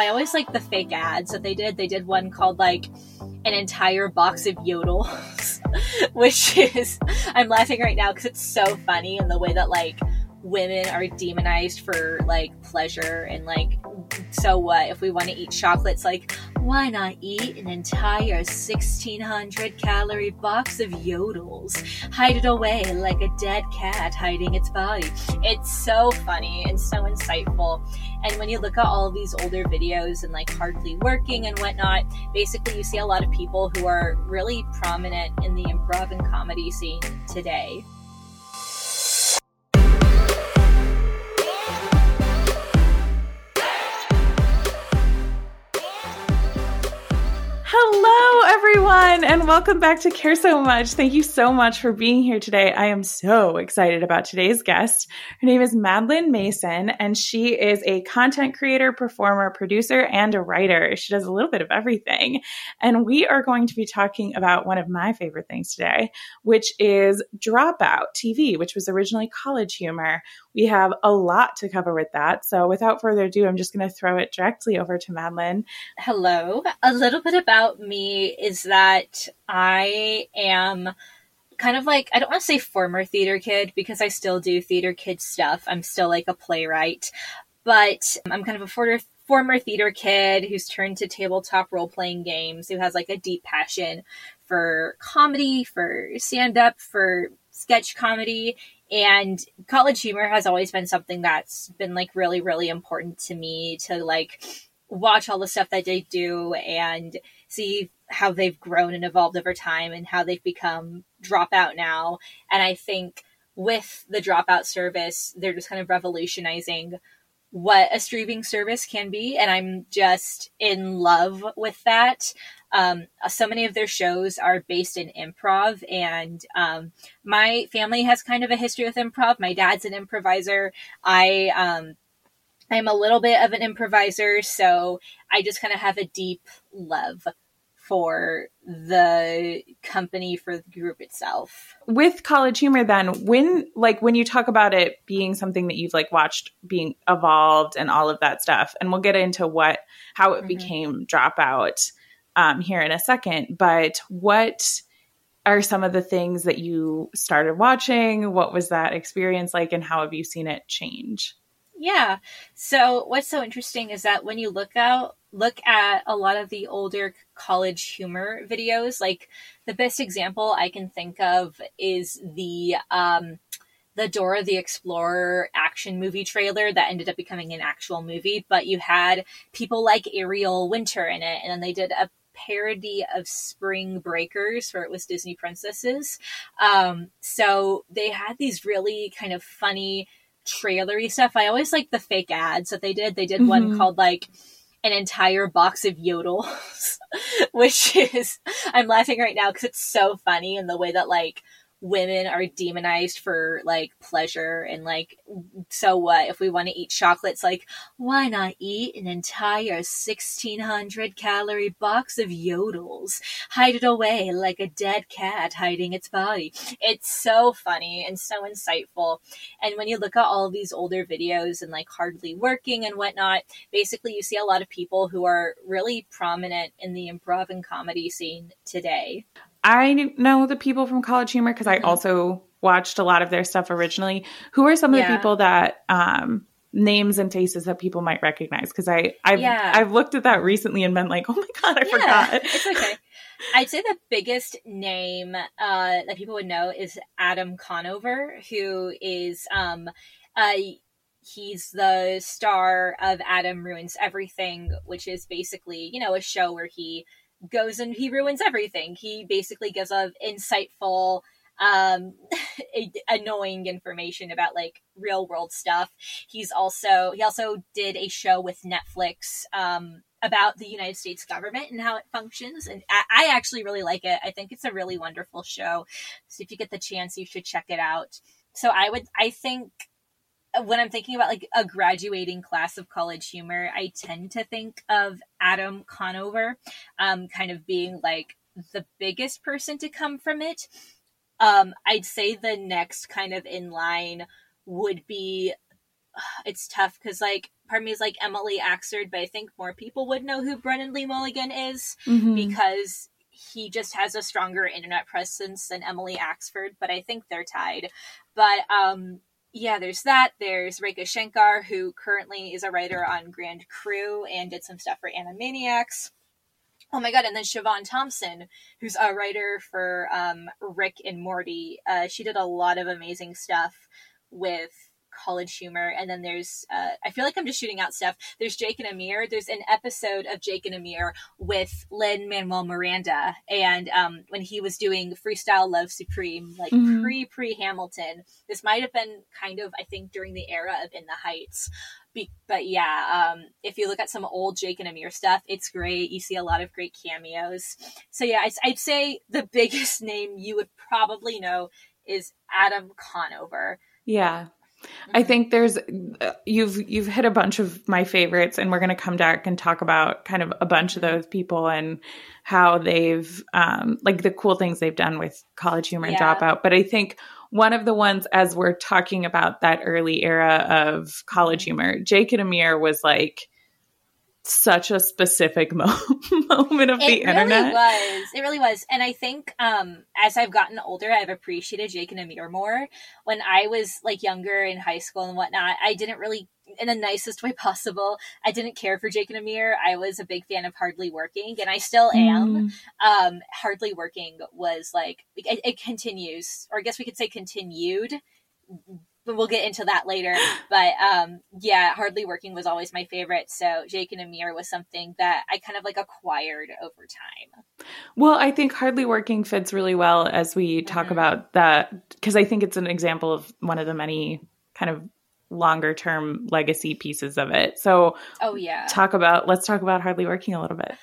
I always like the fake ads that they did. They did one called like an entire box of yodels, which is I'm laughing right now because it's so funny in the way that like women are demonized for like pleasure and like so what? If we want to eat chocolates like why not eat an entire 1600 calorie box of yodels? Hide it away like a dead cat hiding its body. It's so funny and so insightful. And when you look at all these older videos and like hardly working and whatnot basically you see a lot of people who are really prominent in the improv and comedy scene today Hello, everyone, and welcome back to Care So Much. Thank you so much for being here today. I am so excited about today's guest. Her name is Madeleine Mason, and she is a content creator, performer, producer, and a writer. She does a little bit of everything. And we are going to be talking about one of my favorite things today, which is Dropout TV, which was originally college humor. We have a lot to cover with that. So without further ado, I'm just going to throw it directly over to Madeleine. Hello. A little bit about me is that I am kind of like I don't want to say former theater kid because I still do theater kid stuff. I'm still like a playwright, but I'm kind of a former former theater kid who's turned to tabletop role playing games, who has like a deep passion for comedy, for stand up, for sketch comedy, and college humor has always been something that's been like really really important to me to like watch all the stuff that they do and see how they've grown and evolved over time and how they've become dropout now and i think with the dropout service they're just kind of revolutionizing what a streaming service can be and i'm just in love with that um, so many of their shows are based in improv, and um, my family has kind of a history with improv. My dad's an improviser. I um, I'm a little bit of an improviser, so I just kind of have a deep love for the company for the group itself. With college humor then, when like when you talk about it being something that you've like watched being evolved and all of that stuff, and we'll get into what how it mm-hmm. became dropout um, here in a second. But what are some of the things that you started watching? What was that experience like, and how have you seen it change? Yeah. So what's so interesting is that when you look out look at a lot of the older college humor videos, like the best example I can think of is the um the Dora the Explorer action movie trailer that ended up becoming an actual movie, but you had people like Ariel Winter in it, and then they did a parody of Spring Breakers, where it was Disney princesses. Um, so they had these really kind of funny trailery stuff. I always like the fake ads that they did. They did mm-hmm. one called like an entire box of yodels, which is I'm laughing right now because it's so funny in the way that like women are demonized for like pleasure and like so what? If we want to eat chocolates like why not eat an entire 1600 calorie box of yodels? Hide it away like a dead cat hiding its body. It's so funny and so insightful. And when you look at all these older videos and like hardly working and whatnot basically you see a lot of people who are really prominent in the improv and comedy scene today I know the people from College Humor because I mm-hmm. also watched a lot of their stuff originally. Who are some of yeah. the people that um, names and faces that people might recognize? Because I I've yeah. I've looked at that recently and been like, oh my god, I yeah, forgot. It's okay. I'd say the biggest name uh, that people would know is Adam Conover, who is um, uh, he's the star of Adam Ruins Everything, which is basically you know a show where he goes and he ruins everything. He basically gives of insightful, um, annoying information about like real world stuff. He's also he also did a show with Netflix um, about the United States government and how it functions, and I, I actually really like it. I think it's a really wonderful show. So if you get the chance, you should check it out. So I would I think when I'm thinking about like a graduating class of college humor, I tend to think of Adam Conover, um, kind of being like the biggest person to come from it. Um, I'd say the next kind of in line would be it's tough because like part of me is like Emily Axford, but I think more people would know who Brennan Lee Mulligan is Mhm. because he just has a stronger internet presence than Emily Axford, but I think they're tied. But um yeah, there's that. There's Rekha Shankar, who currently is a writer on Grand Crew and did some stuff for Animaniacs. Oh my god, and then Siobhan Thompson, who's a writer for um, Rick and Morty. Uh, she did a lot of amazing stuff with college humor. And then there's, uh, I feel like I'm just shooting out stuff. There's Jake and Amir. There's an episode of Jake and Amir with Lin-Manuel Miranda. And um, when he was doing Freestyle Love Supreme, like Mhm. pre pre Hamilton, this might have been kind of, I think, during the era of In the Heights. Be- but yeah, um, if you look at some old Jake and Amir stuff, it's great. You see a lot of great cameos. So yeah, I'd, I'd say the biggest name you would probably know is Adam Conover. Yeah. I think there's uh, you've you've hit a bunch of my favorites and we're going to come back and talk about kind of a bunch of those people and how they've um like the cool things they've done with college humor and Yeah. dropout but I think one of the ones as we're talking about that early era of college humor Jake and Amir was like such a specific mo- moment of the it really internet was. It really was. And I think um as I've gotten older, I've appreciated Jake and Amir more. When I was like younger in high school and whatnot, I didn't really in the nicest way possible. I didn't care for Jake and Amir. I was a big fan of Hardly Working, and I still am. Mm, um hardly working was like it, it continues or i guess we could say continued but we'll get into that later but um yeah hardly working was always my favorite so jake and amir was something that i kind of like acquired over time Well, I think hardly working fits really well as we talk Mhm. about that because I think it's an example of one of the many kind of longer term legacy pieces of it. So, oh yeah talk about let's talk about hardly working a little bit.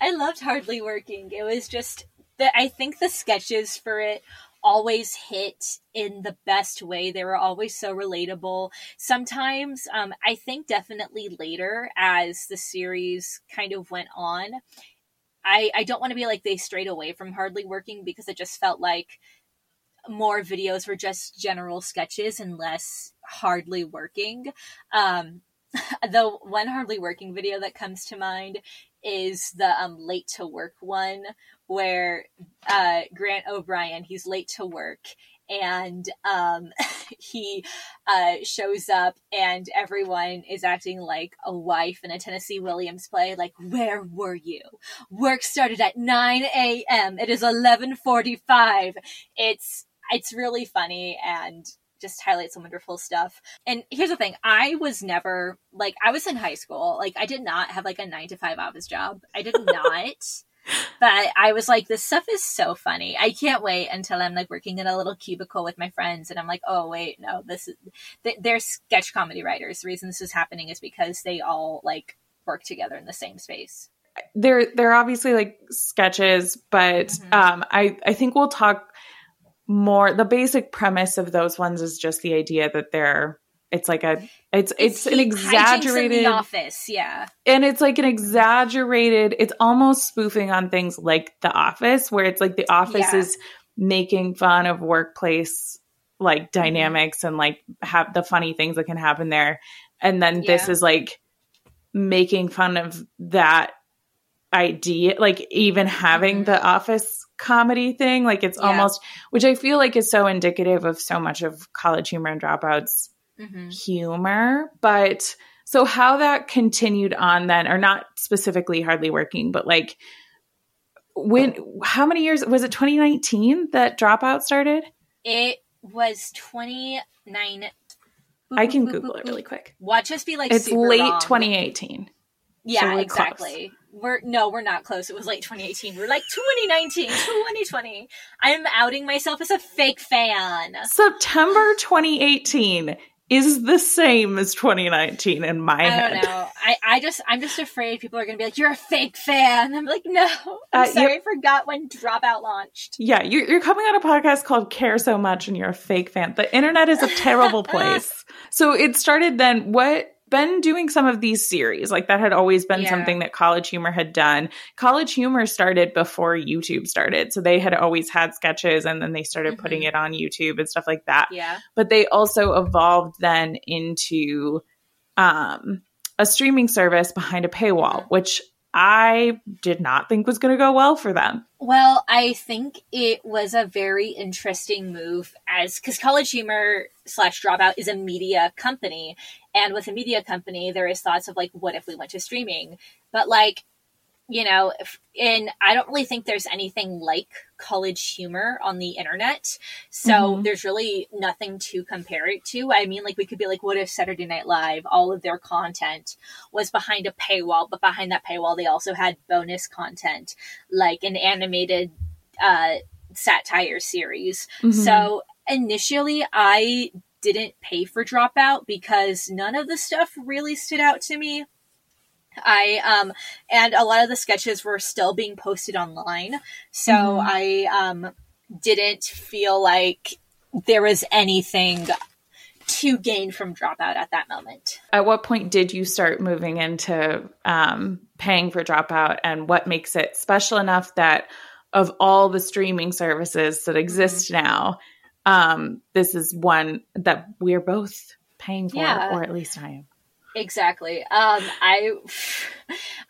I loved Hardly Working. It was just that I think the sketches for it always hit in the best way. They were always so relatable. Sometimes, um, I think definitely later as the series kind of went on, I, I don't want to be like they strayed away from Hardly Working because it just felt like more videos were just general sketches and less hardly working. Um, the one hardly working video that comes to mind is the um, late to work one where uh, Grant O'Brien he's late to work and um, he uh, shows up and everyone is acting like a wife in a Tennessee Williams play like where were you? Work started at 9 a.m it is 11:45 it's it's really funny and just highlights some wonderful stuff. And here's the thing I was never, like, I was in high school. Like, I did not have, like, a nine to five office job. I did not. but I was like, this stuff is so funny. I can't wait until I'm, like, working in a little cubicle with my friends. And I'm like, oh, wait, no, this is, th- they're sketch comedy writers. The reason this is happening is because they all, like, work together in the same space. They're they're obviously like sketches, but Mhm. um I I think we'll talk more the basic premise of those ones is just the idea that they're it's like a it's it's, an he- in exaggerated the office. Yeah. and it's like an exaggerated it's almost spoofing on things like the office where it's like the office Yeah. is making fun of workplace like Mm-hmm. dynamics and like have the funny things that can happen there and then this is like making fun of that idea like even having Mhm. the office comedy thing like it's Yeah. almost which i feel like is so indicative of so much of college humor and dropouts hmm humor but so how that continued on then or not specifically hardly working but like when how many years was it 2019 that dropout started It was 29. i can google it really quick Watch us be like it's late wrong. 2018 Yeah, so exactly. We're no, we're not close. It was like 2018. We're like 2019, 2020. I'm outing myself as a fake fan. september 2018 is the same as 2019 in my I head don't know. I, I just I'm just afraid people are gonna be like, You're a fake fan. I'm like, no. I'm Uh, sorry, I forgot when Dropout launched. Yeah, you're, you're coming on a podcast called Care So Much and you're a fake fan. The internet is a terrible place. So it started then. What been doing some of these series like that had always been Yeah. something that College Humor had done. College Humor started before YouTube started, so they had always had sketches and then they started putting Mhm. it on YouTube and stuff like that. Yeah. But they also evolved then into um a streaming service behind a paywall, mm-hmm. which I did not think was going to go well for them. Well, I think it was a very interesting move as because College Humor slash Dropout is a media company. And with a media company, there is thoughts of like, what if we went to streaming? But like, you know, and I don't really think there's anything like college humor on the internet. So mm-hmm. there's really nothing to compare it to. I mean, like, we could be like, what if Saturday Night Live, all of their content was behind a paywall, but behind that paywall, they also had bonus content, like an animated uh, satire series. Mm-hmm. So initially, I didn't pay for Dropout because none of the stuff really stood out to me. I um and a lot of the sketches were still being posted online, so mm-hmm. I um didn't feel like there was anything to gain from dropout at that moment. At what point did you start moving into um, paying for dropout, and what makes it special enough that of all the streaming services that exist mm-hmm. now, um, this is one that we're both paying for, yeah. or at least I am. Exactly. Um, I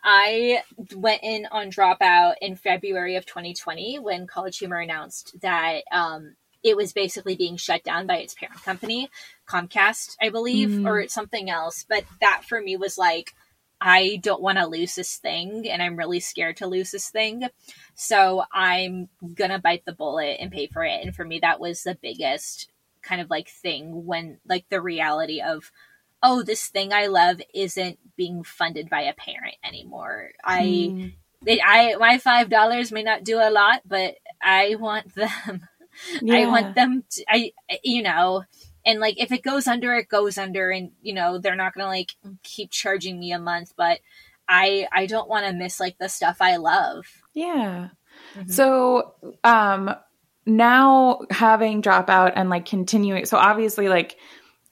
I went in on Dropout in February of 2020 when College Humor announced that um, it was basically being shut down by its parent company, Comcast, I believe, mm. or something else. But that for me was like, I don't want to lose this thing, and I'm really scared to lose this thing. So I'm gonna bite the bullet and pay for it. And for me, that was the biggest kind of like thing when like the reality of oh, this thing I love isn't being funded by a parent anymore. I, mm. they, I, my five dollars may not do a lot, but I want them. Yeah. I want them to, I, you know, and like if it goes under, it goes under, and you know they're not gonna like keep charging me a month, but I, I don't want to miss like the stuff I love. Yeah. Mm-hmm. So, um, now having dropout and like continuing, so obviously like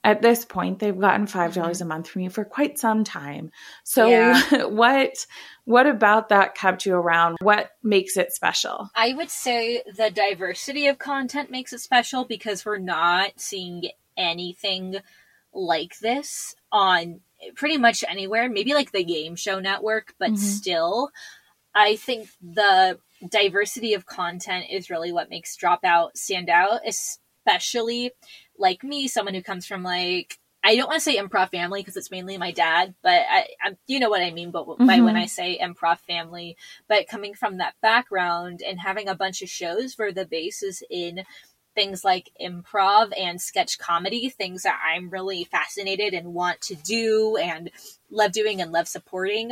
at this point they've gotten five dollars mm-hmm. a month from you for quite some time so yeah. what what about that kept you around what makes it special i would say the diversity of content makes it special because we're not seeing anything like this on pretty much anywhere maybe like the game show network but mm-hmm. still i think the diversity of content is really what makes dropout stand out especially like me, someone who comes from like I don't want to say improv family because it's mainly my dad, but I, I, you know what I mean. But mm-hmm. by when I say improv family, but coming from that background and having a bunch of shows where the base is in things like improv and sketch comedy, things that I'm really fascinated and want to do and love doing and love supporting.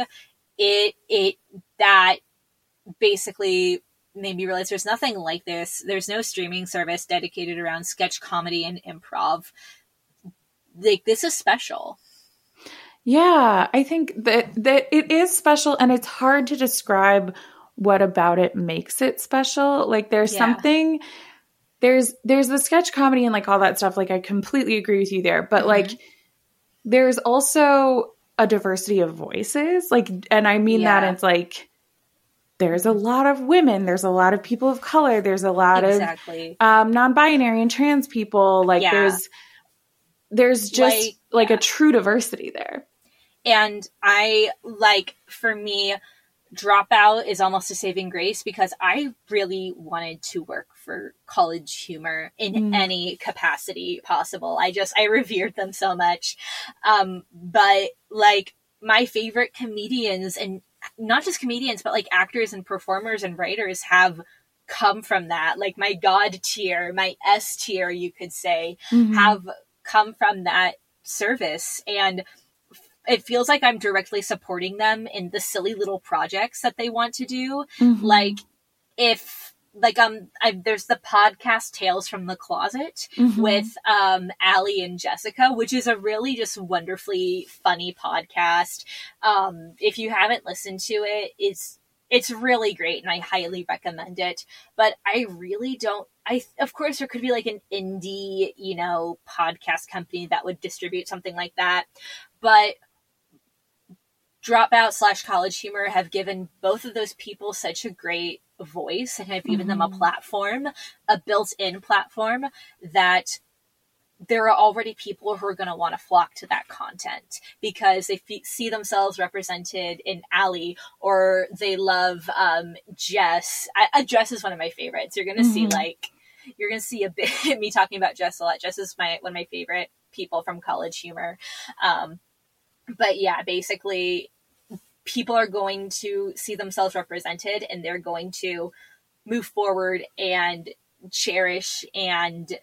It it that basically made me realize there's nothing like this. There's no streaming service dedicated around sketch comedy and improv. Like this is special. Yeah, I think that that it is special and it's hard to describe what about it makes it special. Like there's yeah. something there's there's the sketch comedy and like all that stuff like I completely agree with you there, but mm-hmm. like there's also a diversity of voices. Like and I mean yeah. that it's like there's a lot of women, there's a lot of people of color, there's a lot exactly. of um, non-binary and trans people. Like yeah. there's there's just like, like yeah. a true diversity there. And I like for me, dropout is almost a saving grace because I really wanted to work for college humor in mm. any capacity possible. I just I revered them so much. Um, but like my favorite comedians and not just comedians, but like actors and performers and writers have come from that. Like my God tier, my S tier, you could say, mm-hmm. have come from that service. And it feels like I'm directly supporting them in the silly little projects that they want to do. Mm-hmm. Like if like um I, there's the podcast tales from the closet mm-hmm. with um ally and jessica which is a really just wonderfully funny podcast. Um if you haven't listened to it it's it's really great and i highly recommend it. But i really don't i of course there could be like an indie you know podcast company that would distribute something like that. But dropout slash college humor have given both of those people such a great voice and have given mm-hmm. them a mm-hmm. platform, a built in platform that there are already people who are going to want to flock to that content because they f- see themselves represented in Ally or they love um, Jess. I, Jess is one of my favorites. You're going to mm-hmm. see like you're going to see a bit me talking about Jess a lot. Jess is my one of my favorite people from College Humor. Um, but yeah, basically, people are going to see themselves represented and they're going to move forward and cherish and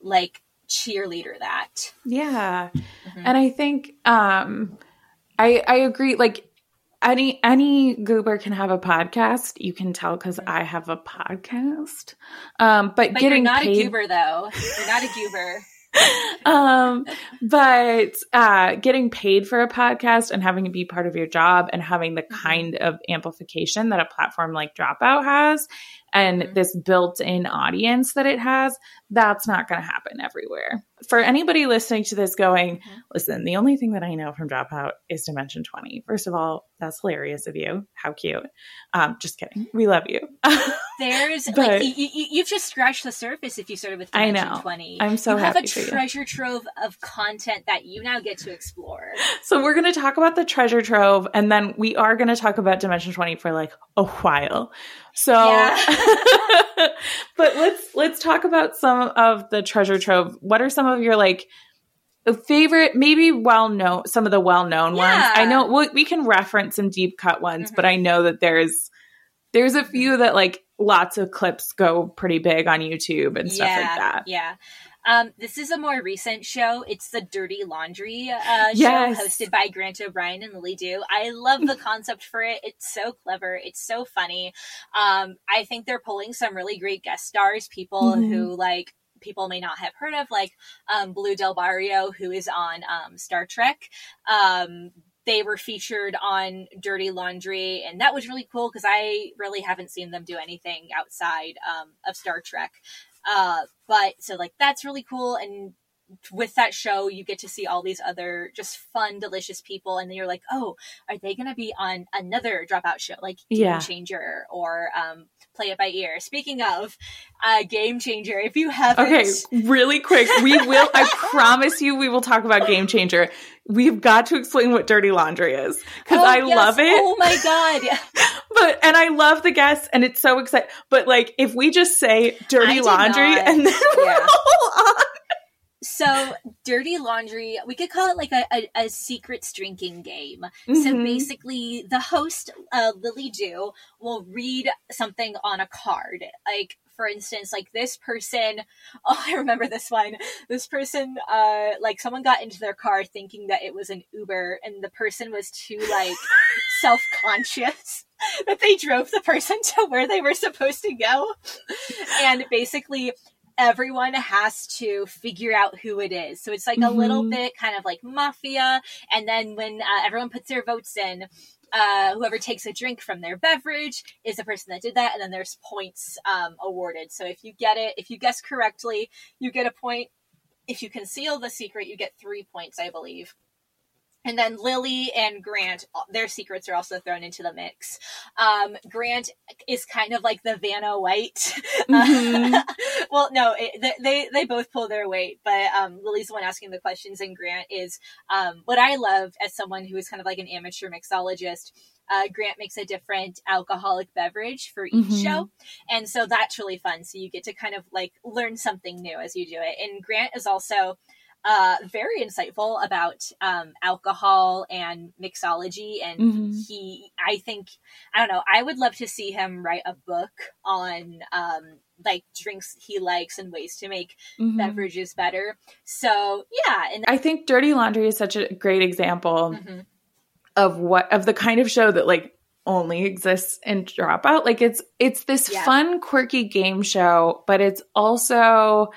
like cheerleader that. Yeah. Mm-hmm. And I think um I I agree like any any goober can have a podcast. You can tell because mm-hmm. I have a podcast. Um, but, but getting you're not paid... a goober though. You're not a goober. um, but uh, getting paid for a podcast and having it be part of your job and having the mm-hmm. kind of amplification that a platform like Dropout has and mm-hmm. this built in audience that it has, that's not going to happen everywhere. For anybody listening to this going, mm-hmm. listen, the only thing that I know from Dropout is Dimension 20. First of all, that's hilarious of you. How cute. Um, just kidding. We love you. There's, but, like, you, you, have just scratched the surface if you started with Dimension I know. 20. I'm so you happy. have a treasure trove of content that you now get to explore. So we're going to talk about the treasure trove and then we are going to talk about Dimension 20 for like a while. So, yeah. but let's let's talk about some of the treasure trove. What are some of your like favorite, maybe well known, some of the well known yeah. ones? I know we, we, can reference some deep cut ones, mm-hmm. but I know that there's there's a few that like lots of clips go pretty big on YouTube and stuff yeah, like that. Yeah. Um, this is a more recent show. It's the Dirty Laundry uh, yes. show hosted by Grant O'Brien and Lily Du. I love the concept for it. It's so clever. It's so funny. Um, I think they're pulling some really great guest stars, people mm-hmm. who like people may not have heard of, like um, Blu del Barrio, who is on um, Star Trek. Um, they were featured on Dirty Laundry, and that was really cool because I really haven't seen them do anything outside um, of Star Trek. Uh, but so like that's really cool and with that show you get to see all these other just fun delicious people and then you're like oh are they going to be on another dropout show like game yeah. changer or um, play it by ear speaking of uh, game changer if you haven't okay really quick we will i promise you we will talk about game changer we've got to explain what dirty laundry is because oh, I yes. love it. Oh my god! but and I love the guests, and it's so exciting. But like, if we just say dirty laundry not. and then yeah. roll on. So, dirty laundry, we could call it like a, a, a secrets drinking game. Mm-hmm. So, basically, the host, uh, Lily Du, will read something on a card. Like, for instance, like this person, oh, I remember this one. This person, uh, like someone got into their car thinking that it was an Uber, and the person was too like self conscious that they drove the person to where they were supposed to go. And basically, everyone has to figure out who it is. So it's like mm-hmm. a little mm-hmm. bit kind of like mafia. And then when uh, everyone puts their votes in, uh, whoever takes a drink from their beverage is the person that did that, and then there's points um, awarded. So if you get it, if you guess correctly, you get a point. If you conceal the secret, you get three points, I believe. And then Lily and Grant, their secrets are also thrown into the mix. Um, Grant is kind of like the Vanna White. Mm-hmm. well, no, it, they they both pull their weight, but um, Lily's the one asking the questions, and Grant is um, what I love as someone who is kind of like an amateur mixologist. Uh, Grant makes a different alcoholic beverage for each mm-hmm. show. And so that's really fun. So you get to kind of like learn something new as you do it. And Grant is also uh, very insightful about um, alcohol and mixology. And mm-hmm. he, I think, I don't know, I would love to see him write a book on um, like drinks he likes and ways to make mm-hmm. beverages better. So, yeah. And I think Dirty Laundry is such a great example mm-hmm. of what, of the kind of show that like only exists in Dropout. Like it's, it's this yeah. fun, quirky game show, but it's also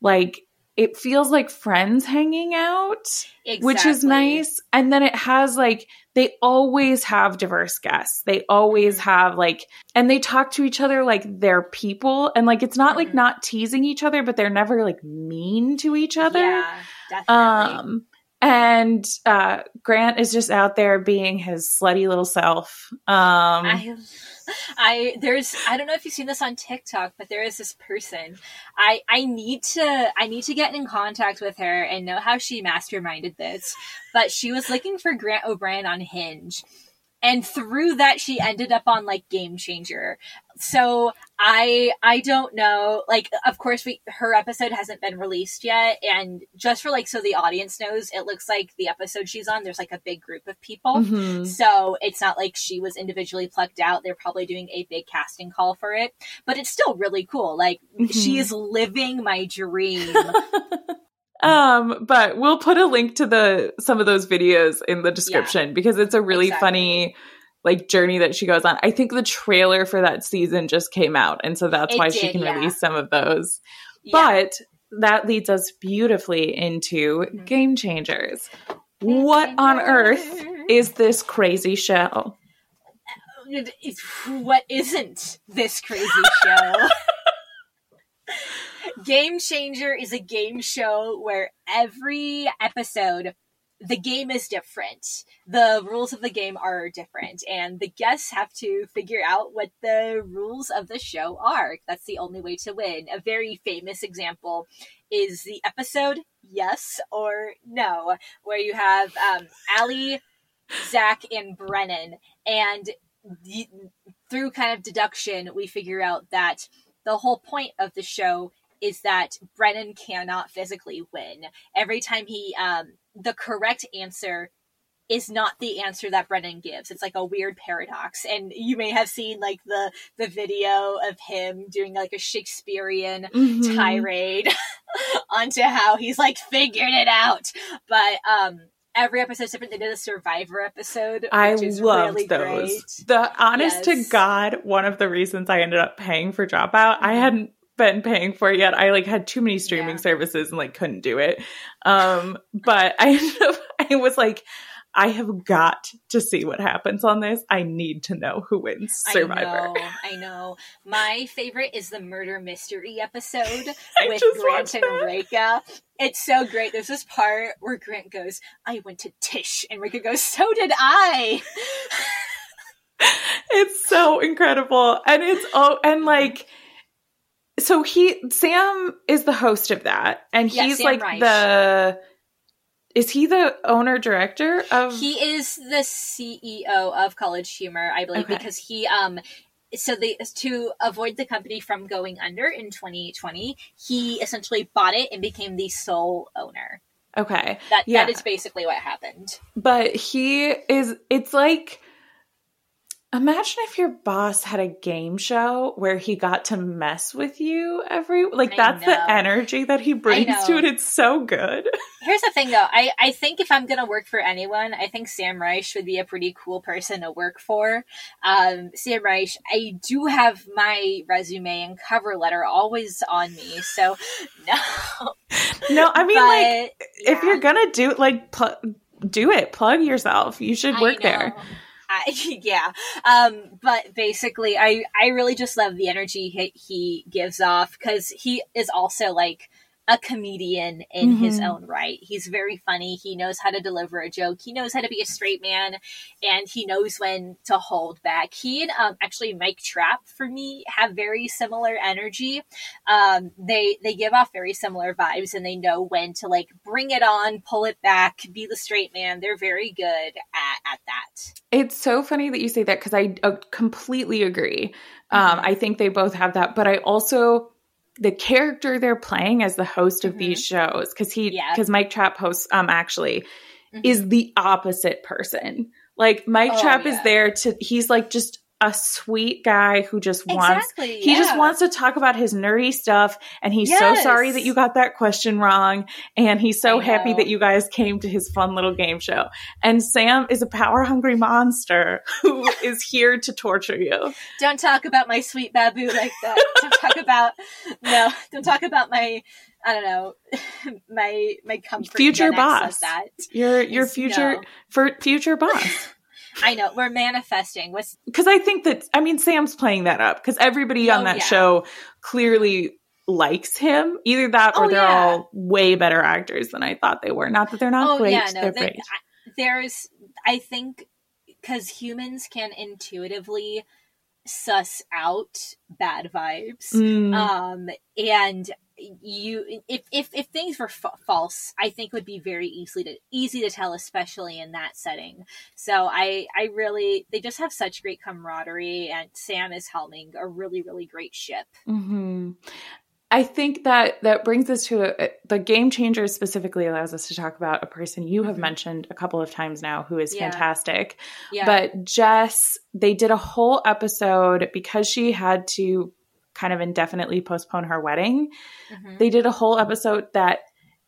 like it feels like friends hanging out, exactly. which is nice. And then it has like, they always have diverse guests. They always mm-hmm. have like, and they talk to each other like they're people. And like, it's not mm-hmm. like not teasing each other, but they're never like mean to each other. Yeah, definitely. Um, and uh, Grant is just out there being his slutty little self. Um, I, I there's I don't know if you've seen this on TikTok, but there is this person. I I need to I need to get in contact with her and know how she masterminded this. But she was looking for Grant O'Brien on Hinge and through that she ended up on like game changer so i i don't know like of course we her episode hasn't been released yet and just for like so the audience knows it looks like the episode she's on there's like a big group of people mm-hmm. so it's not like she was individually plucked out they're probably doing a big casting call for it but it's still really cool like mm-hmm. she is living my dream Um, but we'll put a link to the some of those videos in the description yeah, because it's a really exactly. funny like journey that she goes on. I think the trailer for that season just came out, and so that's it why did, she can yeah. release some of those. Yeah. But that leads us beautifully into mm-hmm. Game Changers. Game what Changers. on earth is this crazy show? What isn't this crazy show? Game Changer is a game show where every episode the game is different. The rules of the game are different, and the guests have to figure out what the rules of the show are. That's the only way to win. A very famous example is the episode Yes or No, where you have um, Ally, Zach, and Brennan, and the, through kind of deduction, we figure out that the whole point of the show is that Brennan cannot physically win. Every time he, um, the correct answer is not the answer that Brennan gives. It's like a weird paradox. And you may have seen like the the video of him doing like a Shakespearean mm-hmm. tirade onto how he's like figured it out. But um every episode's different. They did a Survivor episode. I loved really those. Great. The honest yes. to God, one of the reasons I ended up paying for Dropout, mm-hmm. I hadn't been paying for it yet. I like had too many streaming yeah. services and like couldn't do it. Um, but I ended up, I was like, I have got to see what happens on this. I need to know who wins Survivor. I know. I know. My favorite is the murder mystery episode with Grant and Rekha. It's so great. There's this part where Grant goes, I went to Tisch. And Rekha goes, So did I. it's so incredible. And it's, oh, and like, so he Sam is the host of that, and yeah, he's Sam like Reich. the. Is he the owner director of? He is the CEO of College Humor, I believe, okay. because he um so they to avoid the company from going under in 2020 he essentially bought it and became the sole owner okay that yeah. that is basically what happened but he is it's like Imagine if your boss had a game show where he got to mess with you every like that's the energy that he brings to it. It's so good. Here's the thing though. I, I think if I'm gonna work for anyone, I think Sam Reich would be a pretty cool person to work for. Um, Sam Reich, I do have my resume and cover letter always on me, so no. No, I mean but, like yeah. if you're gonna do like pl- do it, plug yourself. You should work there. I, yeah. Um, but basically, I, I really just love the energy he, he gives off because he is also like a comedian in mm-hmm. his own right. He's very funny. He knows how to deliver a joke. He knows how to be a straight man, and he knows when to hold back. He and um, actually Mike Trapp for me have very similar energy. Um, they they give off very similar vibes, and they know when to like bring it on, pull it back, be the straight man. They're very good at, at that. It's so funny that you say that because I uh, completely agree. Um, mm-hmm. I think they both have that, but I also the character they're playing as the host of mm-hmm. these shows because he because yeah. Mike Trapp hosts um actually mm-hmm. is the opposite person. Like Mike oh, Trapp yeah. is there to he's like just a sweet guy who just wants exactly, he yeah. just wants to talk about his nerdy stuff and he's yes. so sorry that you got that question wrong and he's so happy that you guys came to his fun little game show and sam is a power hungry monster who is here to torture you don't talk about my sweet babu like that don't talk about no don't talk about my I don't know, my my comfort. Future boss. That your your future no. for future boss. I know we're manifesting. Because I think that I mean Sam's playing that up because everybody oh, on that yeah. show clearly likes him. Either that or Oh, they're yeah. all way better actors than I thought they were. Not that they're not oh great. yeah, no, they're there- great. I- there's I think because humans can intuitively suss out bad vibes. Mm, um and you if if, if things were fa- false i think would be very easily to easy to tell especially in that setting so i i really they just have such great camaraderie and sam is helming a really really great ship mhm. I think that that brings us to a, the game changer specifically allows us to talk about a person you have Mhm. mentioned a couple of times now who is Yeah. fantastic. yeah But Jess, they did a whole episode because she had to kind of indefinitely postpone her wedding. Mhm. They did a whole episode that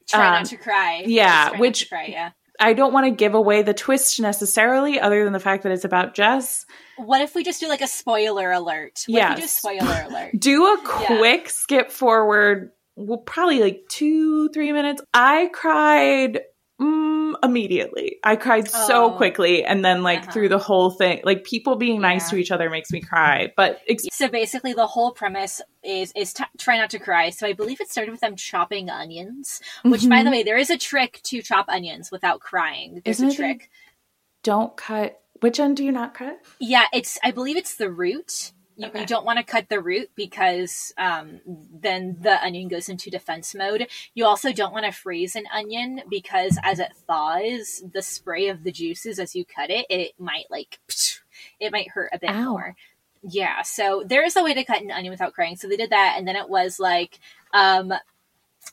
try um, not to cry yeah, Just try not which- cry, yeah I don't want to give away the twist necessarily, other than the fact that it's about Jess. what if we just do like a spoiler alert what if we do Yes. spoiler alert Do a Yeah. quick skip forward, well, probably like two, three minutes. I cried mm, immediately. I cried so Oh. quickly, and then like Uh-huh. through the whole thing, like people being nice Yeah. to each other makes me cry. But ex- so basically the whole premise is is t- try not to cry so i believe it started with them chopping onions which by Mhm. the way there is a trick to chop onions without crying there's Isn't a trick don't cut. Which end do you not cut? yeah it's i believe it's the root you, Okay. you don't want to cut the root because um, then the onion goes into defense mode. You also don't want to freeze an onion because as it thaws, the spray of the juices as you cut it, it might like it might hurt a bit Ow. more. Yeah, so there is a way to cut an onion without crying. So they did that, and then it was like um,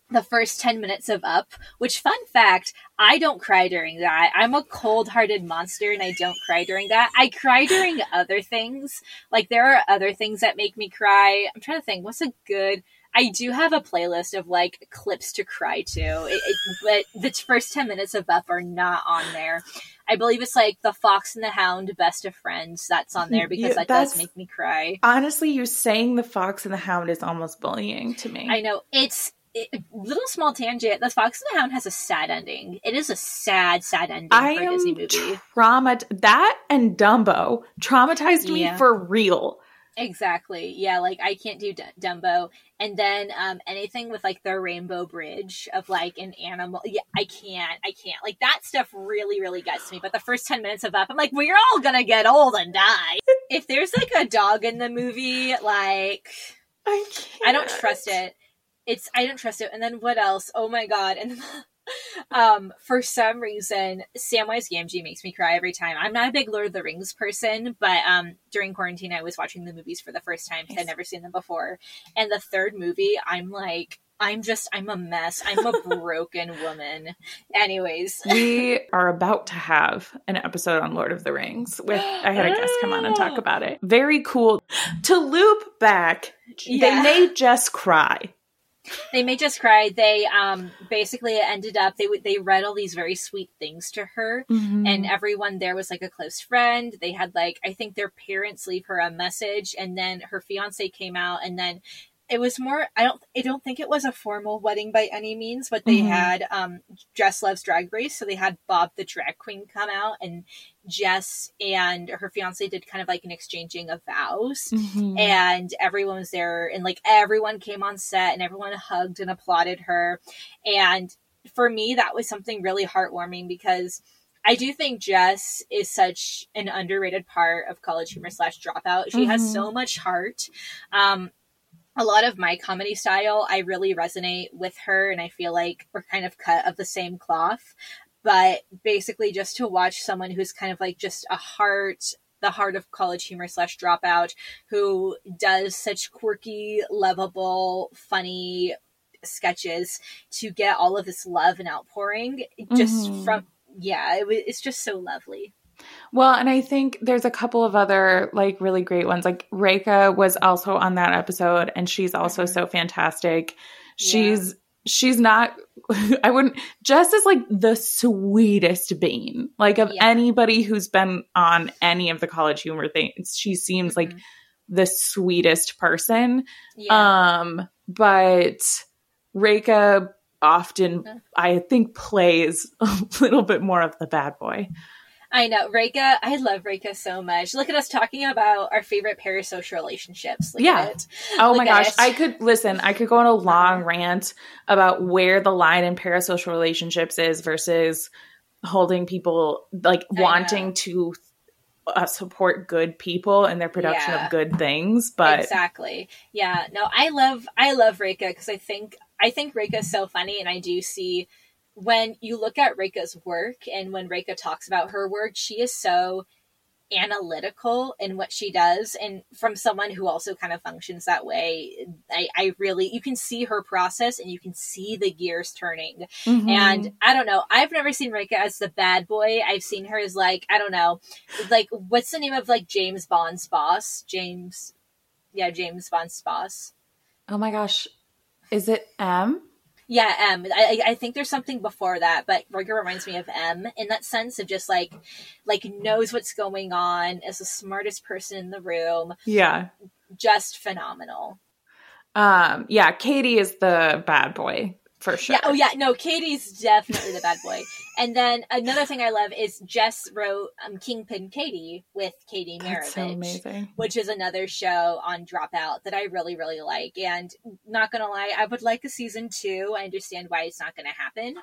the first 10 minutes of Up, which, fun fact, I don't cry during that. I'm a cold hearted monster and I don't cry during that. I cry during other things. Like, there are other things that make me cry. I'm trying to think, what's a good. I do have a playlist of like clips to cry to, it, it, but the first 10 minutes of Up are not on there. I believe it's like The Fox and the Hound, Best of Friends, that's on there because that does make me cry. Honestly, you saying the fox and the hound is almost bullying to me. I know it's it, little small tangent. The Fox and the Hound has a sad ending. It is a sad, sad ending I for a Disney movie. traumat that and Dumbo traumatized me for real. exactly. Yeah, like I can't do D- Dumbo, and then um, anything with like the Rainbow Bridge of like an animal. Yeah, I can't. I can't. Like that stuff really, really gets to me. But the first ten minutes of Up, I'm like, we're all gonna get old and die. if there's like a dog in the movie, like I can't. I don't trust it. It's I don't trust it. And then what else? Oh my god! And um, for some reason, Samwise Gamgee makes me cry every time. I'm not a big Lord of the Rings person, but um, during quarantine, I was watching the movies for the first time because Nice. I'd never seen them before. And the third movie, I'm like. I'm just, I'm a mess. I'm a broken woman. Anyways. we are about to have an episode on Lord of the Rings with I had a guest come on and talk about it. Very cool. To loop back, Yeah. they made Jess cry. They made Jess cry. They um basically it ended up they they read all these very sweet things to her, Mm-hmm. and everyone there was like a close friend. They had like I think their parents leave her a message, and then her fiance came out, and then it was more. I don't. I don't think it was a formal wedding by any means, but they Mhm. had um Jess loves Drag Race, so they had Bob the drag queen come out, and Jess and her fiance did kind of like an exchanging of vows Mhm. and everyone was there and like everyone came on set and everyone hugged and applauded her and for me that was something really heartwarming because i do think jess is such an underrated part of college humor slash dropout she has Mhm. so much heart um a lot of my comedy style i really resonate with her and i feel like we're kind of cut of the same cloth but basically just to watch someone who's kind of like just a heart the heart of college humor slash dropout who does such quirky lovable funny sketches to get all of this love and outpouring just Mhm. from yeah it, it's just so lovely Well, and I think there's a couple of other like really great ones. Like Rekha was also on that episode and she's also Mhm. so fantastic. She's she's not I wouldn't Jess is like the sweetest bean. Like of Yeah. anybody who's been on any of the college humor things, she seems like Mhm. the sweetest person. yeah Um, but Rekha often I think plays a little bit more of the bad boy. I know. Rekha, I love Rekha so much. Look at us talking about our favorite parasocial relationships. Look Yeah. Oh Look my gosh. it. I could listen, I could go on a long rant about where the line in parasocial relationships is versus holding people like I wanting know. to uh, support good people and their production Yeah. of good things. But exactly. Yeah. No, I love I love Rekha because I think I think Rekha is so funny, and I do see when you look at Rekha's work and when Rekha talks about her work, she is so analytical in what she does and from someone who also kind of functions that way I, I really you can see her process and you can see the gears turning Mhm. and I don't know. I've never seen Rekha as the bad boy. I've seen her as like I don't know, like what's the name of like James Bond's boss? James, yeah, James Bond's boss. oh my gosh. Is it M? Yeah, M. I, I I think there's something before that, but Rekha reminds me of M in that sense of just like, like knows what's going on, is the smartest person in the room, Yeah. just phenomenal. Um yeah, Katie is the bad boy for sure. Yeah. Oh, yeah. No, Katie's definitely the bad boy. And then another thing I love is Jess wrote um, Kingpin Katie with Katie That's so which is another show on Dropout that I really, really like. And not gonna lie, I would like a season two. I understand why it's not gonna happen,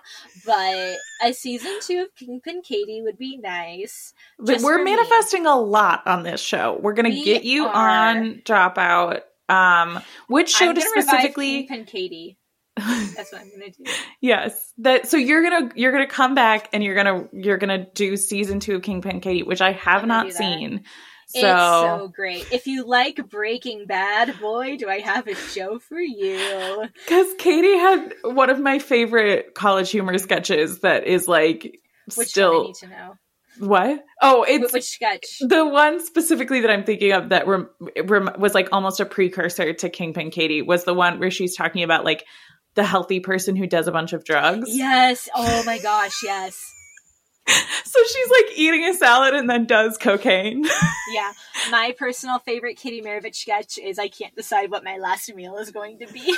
but a season two of Kingpin Katie would be nice. But we're for me. manifesting a lot on this show. We're gonna We get you are. on Dropout. Um, which show I'm to specifically? Kingpin Katie. That's what I'm gonna do. yes, that. So you're gonna you're gonna come back and you're gonna you're gonna do season two of Kingpin Katie, which I have not seen. So, it's so great. If you like Breaking Bad, boy, do I have a show for you. because Katie had one of my favorite college humor sketches that is like Which still need to know. what? Oh, it's Wh- Which sketch? The one specifically that I'm thinking of that rem- rem- was like almost a precursor to Kingpin Katie was the one where she's talking about like the healthy person who does a bunch of drugs. Yes. Oh my gosh. Yes. So she's like eating a salad and then does cocaine. Yeah, my personal favorite Katie Marovitch sketch is I can't decide what my last meal is going to be.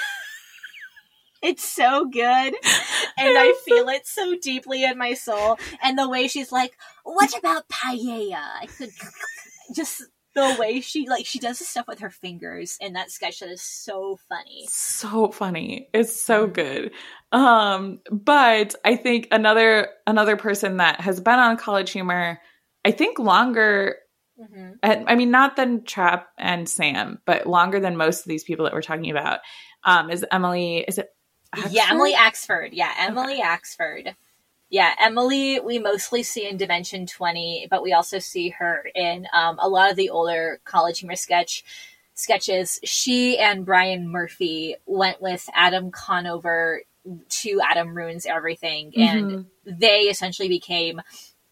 it's so good, and I feel it so deeply in my soul. And the way she's like, "What about paella?" I could just the way she like she does the stuff with her fingers in that sketch that is so funny. so funny. It's so good. Um, but I think another another person that has been on college humor, I think longer hmm and I mean, not than Trap and Sam, but longer than most of these people that we're talking about, um, is Emily. Is it? Yeah, Emily Axford. Yeah, Emily Axford. Yeah, Emily, we mostly see in Dimension 20, but we also see her in um, a lot of the older college humor sketch sketches. She and Brian Murphy went with Adam Conover to Adam Ruins Everything, and Mhm. they essentially became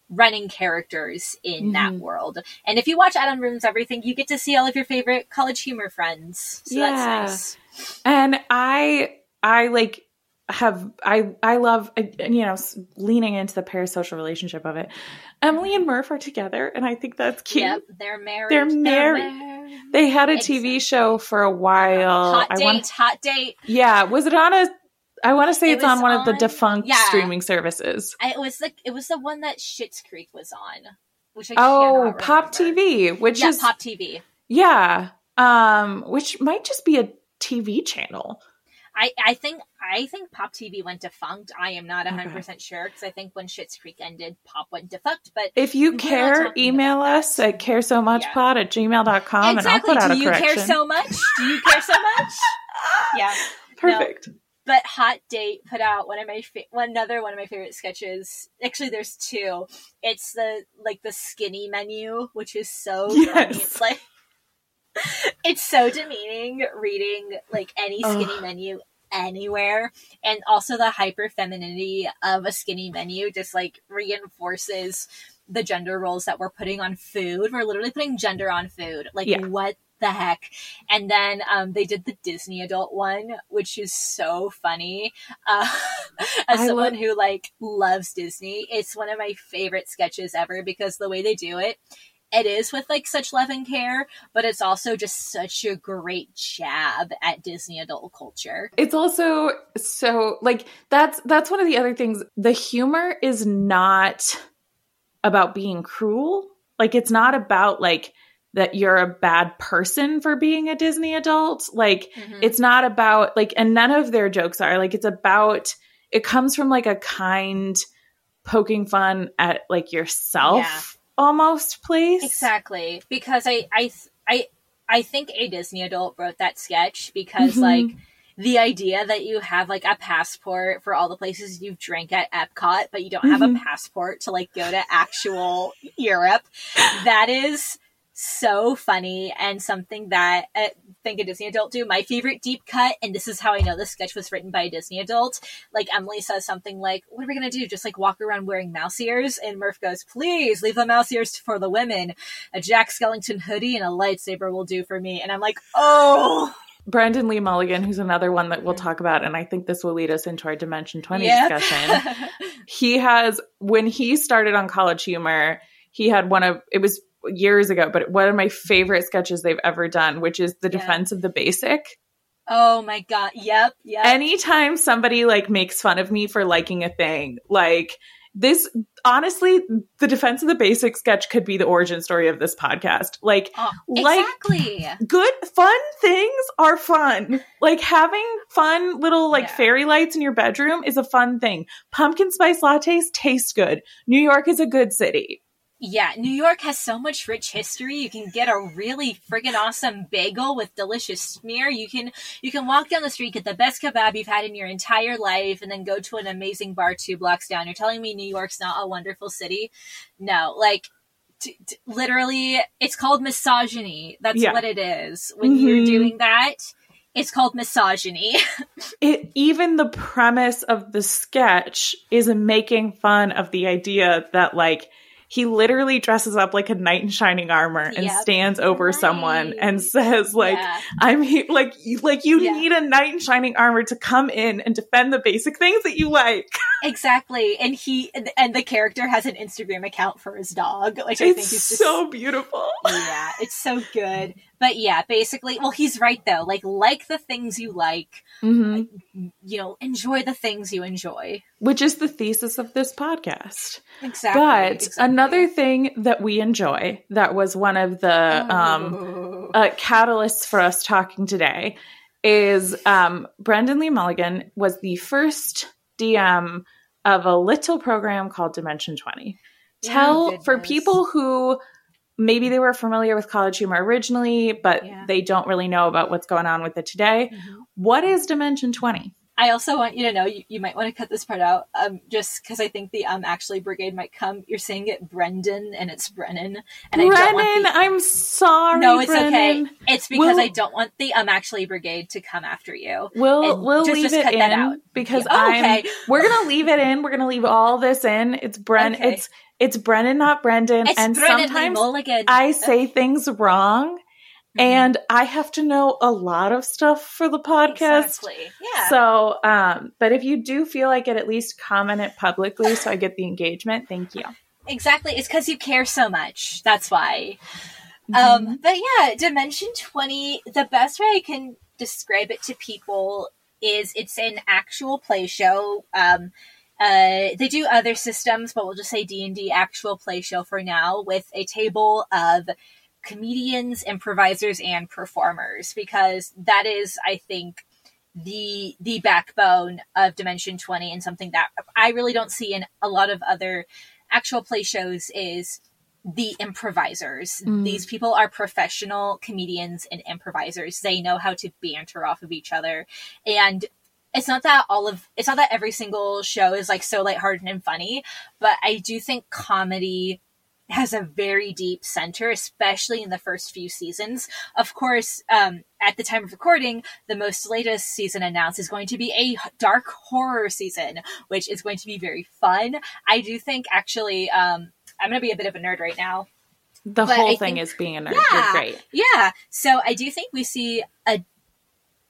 running characters in that Mhm. world. And if you watch Adam Ruins Everything, you get to see all of your favorite college humor friends. So Yeah. that's nice. And I, I like have I I love uh, you know leaning into the parasocial relationship of it. Emily and Murph are together, and I think that's cute. Yep, they're married. They're married. married. They had a Exactly. TV show for a while. hot I date, want, hot date. yeah, was it on a? I want to say It it's on one of the defunct yeah. streaming services. I, it was the it was the one that Schitt's Creek was on, which I Oh, Pop. TV, which yeah, is Pop TV. yeah, um, which might just be a TV channel. I, I think I think Pop TV went defunct. I am not Okay. hundred percent sure because I think when Schitt's Creek ended, Pop went defunct. But If you care, email us at care so much Yeah. pod at gmail.com exactly, and I'll put out do a you correction. care so much? Do you care so much? yeah. Perfect. but Hot Date put out one of my fa- one another one of my favorite sketches. Actually, there's two. It's the like the skinny menu, which is so funny. Yes. It's like it's so demeaning reading like any skinny Ugh. menu anywhere, and also the hyper femininity of a skinny menu just like reinforces the gender roles that we're putting on food. We're literally putting gender on food. Like Yeah. what the heck? And then um, they did the Disney adult one, which is so funny. Uh, as I someone love- who like loves Disney, it's one of my favorite sketches ever because the way they do it, it is with like such love and care, but it's also just such a great jab at Disney adult culture. It's also so like that's that's one of the other things. The humor is not about being cruel. Like it's not about like that you're a bad person for being a Disney adult. Like Mhm. it's not about like and none of their jokes are like it's about it comes from like a kind poking fun at like yourself Yeah. Almost place. Exactly, because I I I I think a Disney adult wrote that sketch because Mhm. like the idea that you have like a passport for all the places you've drank at Epcot, but you don't have Mhm. a passport to like go to actual Europe, that is so funny and something that I think a Disney adult do. My favorite deep cut, and this is how I know this sketch was written by a Disney adult. Like Emily says something like, "What are we gonna do? Just like walk around wearing mouse ears?" And Murph goes, "Please leave the mouse ears for the women. A Jack Skellington hoodie and a lightsaber will do for me." And I'm like, "Oh, Brandon Lee Mulligan, who's another one that we'll Mhm. talk about, and I think this will lead us into our Dimension 20 Yep. discussion. he has when he started on college humor he had one of it was years ago but one of my favorite mm-hmm. sketches they've ever done which is the Yeah. defense of the basic. Oh my god, yep, yep." anytime somebody like makes fun of me for liking a thing like this honestly the defense of the basic sketch could be the origin story of this podcast. Like Oh, like good fun things are fun. Like having fun little like Yeah. fairy lights in your bedroom is a fun thing. Pumpkin spice lattes taste good. New york is a good city Yeah, New York has so much rich history. You can get a really friggin' awesome bagel with delicious smear. You can you can walk down the street, get the best kebab you've had in your entire life, and then go to an amazing bar two blocks down. You're telling me New York's not a wonderful city? No, like t- t- literally, it's called misogyny. That's Yeah. what it is. When you're Mhm. doing that, it's called misogyny. it even the premise of the sketch is making fun of the idea that like he literally dresses up like a knight in shining armor and Yep. stands over someone and says like Yeah. i'm like you- like you Yeah. need a knight in shining armor to come in and defend the basic things that you like exactly, and he and the character has an Instagram account for his dog, which I think it's just so beautiful yeah, it's so good. But yeah, basically, well, he's right though. Like, like the things you like, Mhm. you know, enjoy the things you enjoy. which is the thesis of this podcast Exactly. but exactly. another thing that we enjoy that was one of the um Oh. uh, catalyst for us talking today is um, Brendan Lee Mulligan was the first DM of a little program called Dimension 20. Tell Oh, for people who maybe they were familiar with college humor originally, but Yeah. they don't really know about what's going on with it today. Mhm. What is Dimension 20? I also want you to know you, you might want to cut this part out, um, just because I think the um actually brigade might come. You're saying it Brendan and it's Brennan, and I don't Brennan, want the. I'm sorry. no, it's Brennan. okay. It's because We'll- I don't want the um actually brigade to come after you. We'll we'll just- leave just it cut in that out. because Yeah, I'm okay. we're gonna leave it in. We're gonna leave all this in. It's Bren. Okay. It's it's Brennan, not Brendan. It's and Brennan sometimes Mulligan. I say things wrong, Mhm. and I have to know a lot of stuff for the podcast. exactly. Yeah. So, um, but if you do feel like it, at least comment it publicly so I get the engagement. Thank you. Exactly. It's because you care so much. That's why. Mm-hmm. Um, but yeah, Dimension 20, the best way I can describe it to people is it's an actual play show. Um, uh, they do other systems, but we'll just say D&D actual play show for now with a table of comedians, improvisers, and performers because that is, I think, the the backbone of Dimension 20 and something that I really don't see in a lot of other actual play shows is the improvisers. Mm. These people are professional comedians and improvisers. They know how to banter off of each other. And it's not that all of it's not that every single show is like so lighthearted and funny, but I do think comedy has a very deep center, especially in the first few seasons. Of course, um, at the time of recording, the most latest season announced is going to be a dark horror season, which is going to be very fun. I do think actually, um, I'm going to be a bit of a nerd right now. The But whole I thing think- is being a nerd. Yeah. You're great. Yeah. So I do think we see a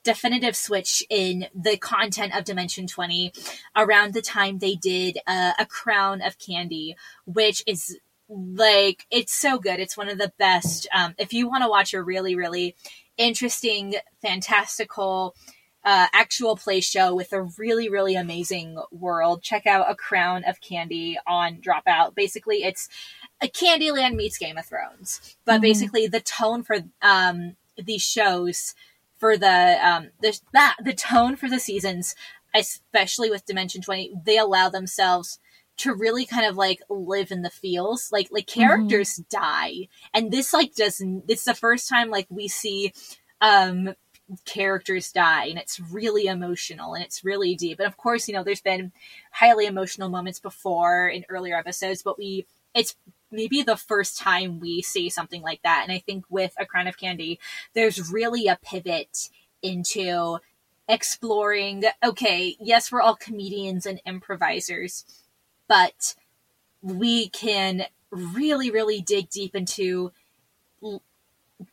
definitive switch in the content of Dimension 20 around the time they did uh, A Crown of Candy, which is like, it's so good. It's one of the best. Um, if you want to watch a really, really interesting, fantastical, uh, actual play show with a really, really amazing world. Check out A Crown of Candy on Dropout. Basically, it's a Candyland meets Game of Thrones, but mm-hmm. basically the tone for um, these shows for the um, the that the tone for the seasons, especially with Dimension Twenty, they allow themselves to really kind of like live in the feels like like mm-hmm. characters mm-hmm. die and this like doesn't it's the first time like we see um characters die and it's really emotional and it's really deep and of course you know there's been highly emotional moments before in earlier episodes but we it's maybe the first time we see something like that. And i think with a crown of candy there's really a pivot into exploring okay yes we're all comedians and improvisers but we can really really dig deep into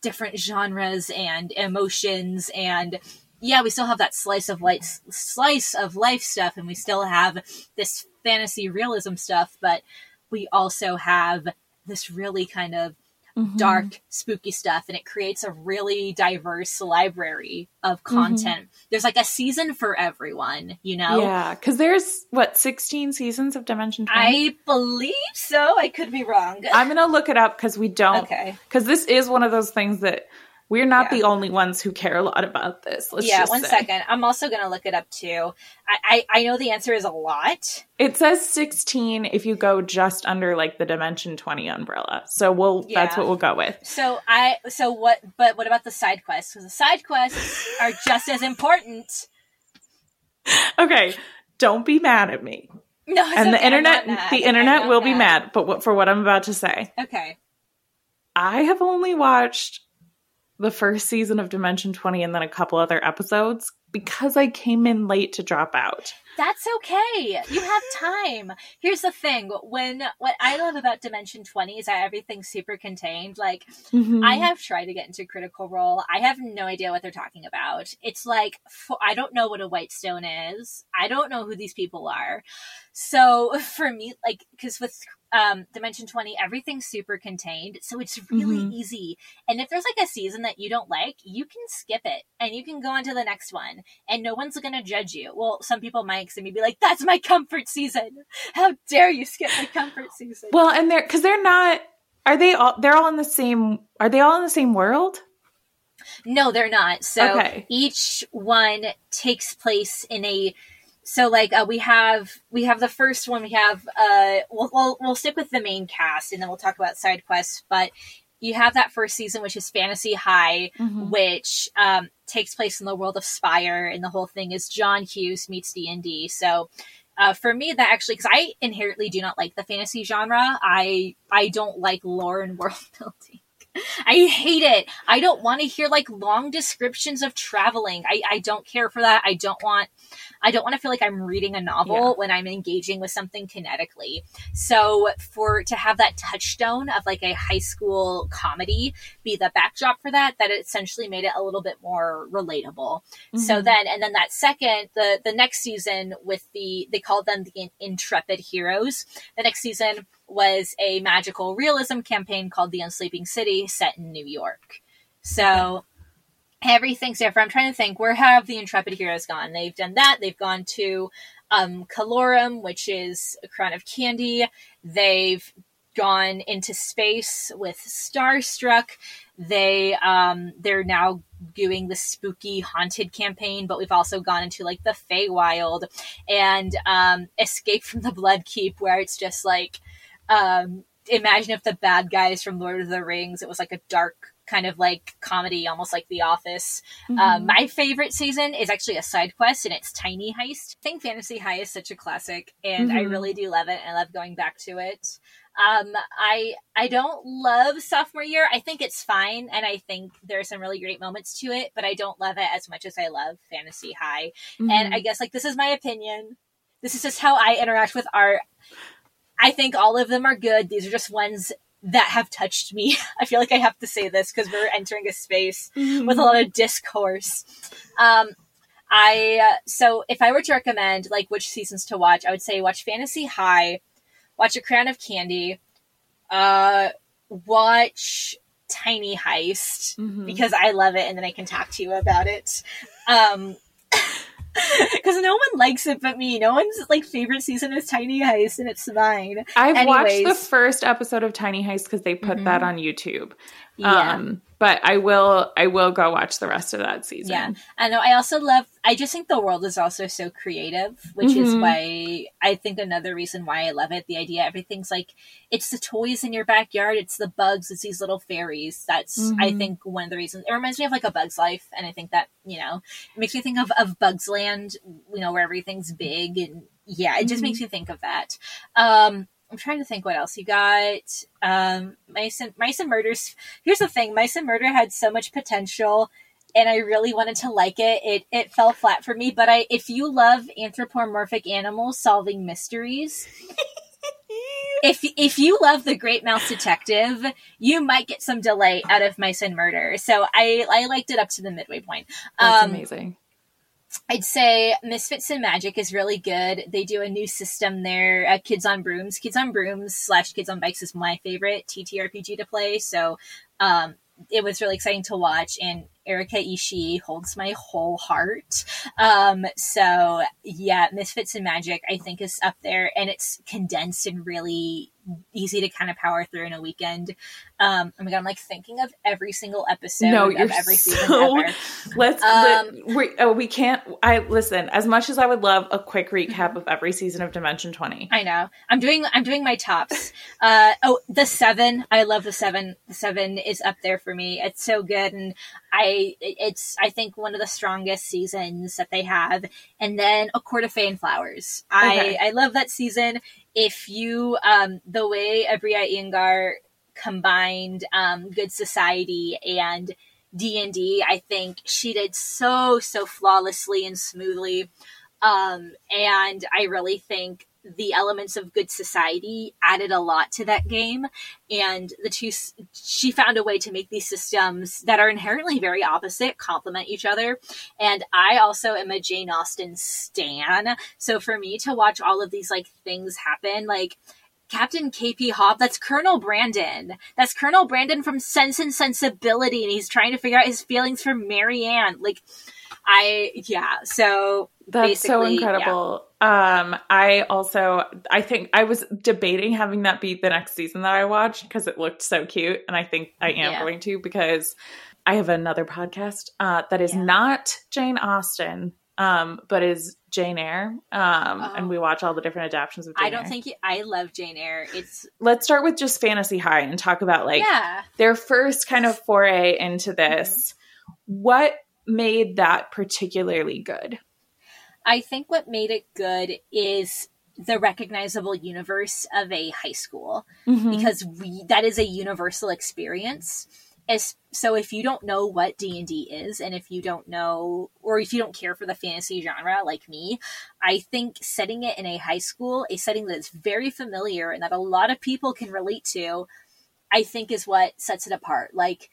different genres and emotions. And yeah we still have that slice of life slice of life stuff and we still have this fantasy realism stuff but we also have this really kind of mm-hmm. dark, spooky stuff, and it creates a really diverse library of mm-hmm. content. Mm-hmm. There's like a season for everyone, you know? Yeah, because there's what 16 seasons of Dimension 20? I believe so. I could be wrong. I'm gonna look it up because we don't. Okay. Because this is one of those things that we're not yeah. the only ones who care a lot about this. Let's yeah, one second. I'm also going to look it up too. I, I, I know the answer is a lot. It says 16 if you go just under like the Dimension 20 umbrella. So we'll yeah. that's what we'll go with. So I so what? But what about the side quests? Because the side quests are just as important. Okay, don't be mad at me. No, and okay. the internet, the internet will mad. be mad. But what, for what I'm about to say, okay. I have only watched the first season of Dimension 20 and then a couple other episodes because I came in late to drop out. That's okay. You have time. Here's the thing. When what I love about Dimension 20 is that everything's super contained. Like mm-hmm. I have tried to get into Critical Role. I have no idea what they're talking about. It's like I don't know what a white stone is. I don't know who these people are. So for me like cuz with um, Dimension 20, everything's super contained. So it's really mm-hmm. easy. And if there's like a season that you don't like, you can skip it and you can go on to the next one and no one's going to judge you. Well, some people might because be like, that's my comfort season. How dare you skip my comfort season? Well, and they're, cause they're not, are they all, they're all in the same, are they all in the same world? No, they're not. So okay. each one takes place in a so like uh, we have we have the first one we have uh we'll, we'll, we'll stick with the main cast and then we'll talk about side quests but you have that first season which is fantasy high mm-hmm. which um, takes place in the world of spire and the whole thing is john hughes meets d&d so uh, for me that actually because i inherently do not like the fantasy genre i i don't like lore and world building I hate it. I don't want to hear like long descriptions of traveling. I, I don't care for that. I don't want I don't want to feel like I'm reading a novel yeah. when I'm engaging with something kinetically. So for to have that touchstone of like a high school comedy be the backdrop for that, that essentially made it a little bit more relatable. Mm-hmm. So then and then that second the the next season with the they called them the intrepid heroes. The next season was a magical realism campaign called The Unsleeping City set in New York. So everything's different. I'm trying to think where have the Intrepid Heroes gone? They've done that. They've gone to um, Calorum, which is a crown of candy. They've gone into space with Starstruck. They um, they're now doing the spooky haunted campaign, but we've also gone into like the Feywild and um, Escape from the Blood Keep, where it's just like um, imagine if the bad guys from Lord of the Rings, it was like a dark kind of like comedy, almost like The Office. Mm-hmm. Um, my favorite season is actually a side quest, and it's Tiny Heist. I think Fantasy High is such a classic, and mm-hmm. I really do love it. I love going back to it. Um, I I don't love sophomore year. I think it's fine, and I think there are some really great moments to it, but I don't love it as much as I love Fantasy High. Mm-hmm. And I guess like this is my opinion. This is just how I interact with art. I think all of them are good. These are just ones that have touched me. I feel like I have to say this because we're entering a space mm-hmm. with a lot of discourse. Um, I uh, so if I were to recommend like which seasons to watch, I would say watch Fantasy High, watch A Crown of Candy, uh, watch Tiny Heist mm-hmm. because I love it, and then I can talk to you about it. Um, because no one likes it but me. No one's like favorite season is Tiny Heist, and it's mine. I've Anyways. watched the first episode of Tiny Heist because they put Mhm. that on YouTube. Yeah. Um, but I will I will go watch the rest of that season. Yeah. I know. I also love. I just think the world is also so creative, which is Mhm. why I think another reason why I love it. The idea everything's like it's the toys in your backyard, it's the bugs, it's these little fairies. That's I Mhm. think one of the reasons. It reminds me of like a Bug's Life, and I think that you know it makes me think of of Bugs Land. You know where everything's big and yeah, it just Mhm. makes me think of that. Um, I'm trying to think what else you got. Um, Mice and Mice and Murders. Here's the thing: Mice and Murder had so much potential and I really wanted to like it. It it fell flat for me. But I, if you love anthropomorphic animals solving mysteries, if if you love the Great Mouse Detective, you might get some delight out of Mice and Murder. So I I liked it up to the midway point. That's Um, amazing. I'd say Misfits and Magic is really good. They do a new system there. Uh, Kids on Brooms, Kids on Brooms slash Kids on Bikes is my favorite TTRPG to play. So um, it was really exciting to watch, and Erica Ishii holds my whole heart. Um, so yeah, Misfits and Magic I think is up there, and it's condensed and really easy to kind of power through in a weekend. Um, oh my god, I'm like thinking of every single episode No, of every season so- ever. Let's Um, let, we, oh, we can't I listen, as much as I would love a quick Mm-hmm. recap of every season of Dimension 20. I know. I'm doing I'm doing my tops. Uh oh, the 7. I love the 7. The 7 is up there for me. It's so good and I it's I think one of the strongest seasons that they have. And then A Court of Fey and Flowers. Okay. I I love that season. If you um the way Abria Iyengar combined um Good Society and D&D, I think she did so so flawlessly and smoothly. Um, and I really think the elements of good society added a lot to that game and the two she found a way to make these systems that are inherently very opposite complement each other and i also am a jane austen stan so for me to watch all of these like things happen like Captain KP Hobb, that's Colonel Brandon. That's Colonel Brandon from Sense and Sensibility, and he's trying to figure out his feelings for Marianne. Like, I, yeah, so That's so incredible. Um, I also I think I was debating having that be the next season that I watched because it looked so cute, and I think I am Yeah. going to because I have another podcast uh, that is Yeah. not Jane Austen, um, but is Jane Eyre, um, Oh. and we watch all the different adaptations of Jane I don't Eyre. think you, I love Jane Eyre. It's Let's start with just Fantasy High and talk about like yeah. their first kind of foray into this. What made that particularly good? I think what made it good is the recognizable universe of a high school Mhm. because we that is a universal experience. As, so if you don't know what D&D is and if you don't know or if you don't care for the fantasy genre like me, I think setting it in a high school, a setting that is very familiar and that a lot of people can relate to, I think is what sets it apart. Like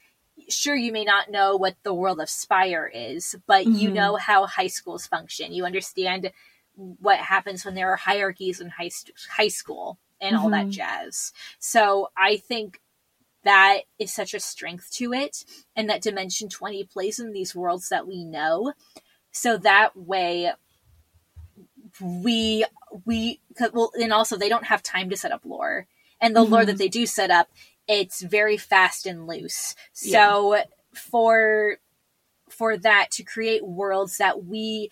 sure you may not know what the world of Spire is, but you Mhm. know how high schools function. You understand what happens when there are hierarchies in high, st- high school and all that Mhm. jazz. So I think that is such a strength to it and that dimension 20 plays in these worlds that we know so that way we we well and also they don't have time to set up lore and the lore Mhm. that they do set up it's very fast and loose. So for for that to create worlds that we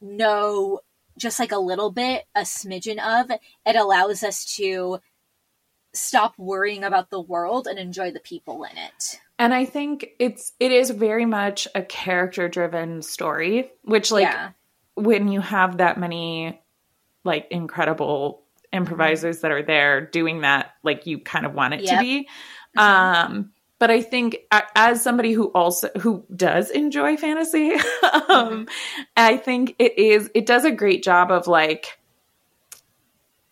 know just like a little bit a smidgen of it allows us to stop worrying about the world and enjoy the people in it. And I think it's it is very much a character driven story, which like yeah. when you have that many like incredible improvisers that are there doing that, like you kind of want it to Yep. be. Mhm. Um but I think as somebody who also who does enjoy fantasy, um I think it is it does a great job of like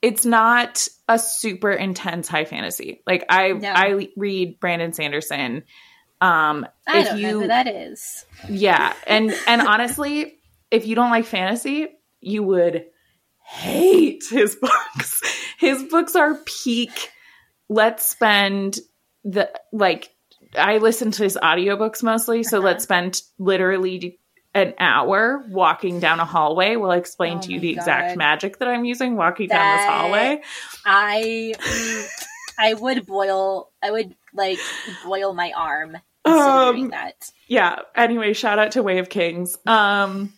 it's not a super intense high fantasy. Like I No. I read Brandon Sanderson. Um i don't know who that is yeah, and and honestly, if you don't like fantasy, you would hate his books. His books are peak. Let's spend the like I listen to his audiobooks mostly, so Uh-huh. let's spend literally an hour walking down a hallway will explain Oh to you the exact magic that I'm using walking down this hallway. I mm, I would boil I would like boil my arm Um, that. yeah anyway shout out to way of kings um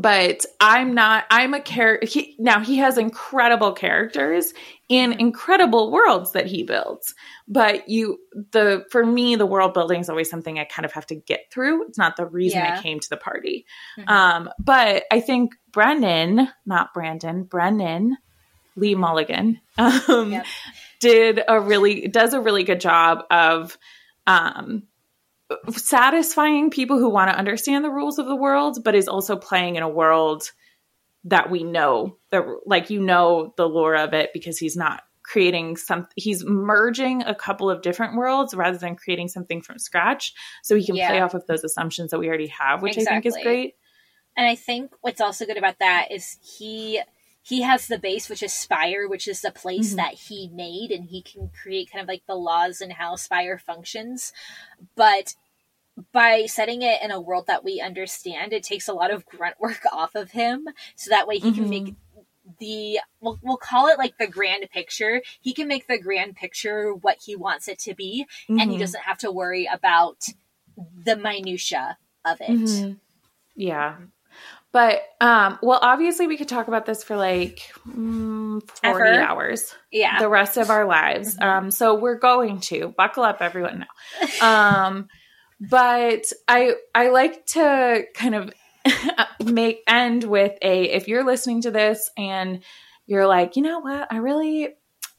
but i'm not i'm a character he, now he has incredible characters in incredible worlds that he builds but you the for me the world building is always something i kind of have to get through it's not the reason i came to the party Mhm. um but i think brennan not brandon brennan lee mulligan um Yep. did a really does a really good job of um satisfying people who want to understand the rules of the world, but is also playing in a world that we know that like you know the lore of it because he's not creating some he's merging a couple of different worlds rather than creating something from scratch. So he can play off of those assumptions that we already have which i think is great. And I think what's also good about that is he he has the base, which is Spire, which is the place Mhm. that he made, and he can create kind of like the laws and how Spire functions. But by setting it in a world that we understand, it takes a lot of grunt work off of him, so that way he can Mhm. make the we'll, we'll call it like the grand picture. He can make the grand picture what he wants it to be, and he Mhm. doesn't have to worry about the minutia of it. Mhm. Yeah. But um well obviously we could talk about this for like mm, 40 Ever. hours. Yeah. The rest of our lives. Mhm. Um so we're going to buckle up everyone now. Um but I I like to kind of make end with a if you're listening to this and you're like, "You know what? I really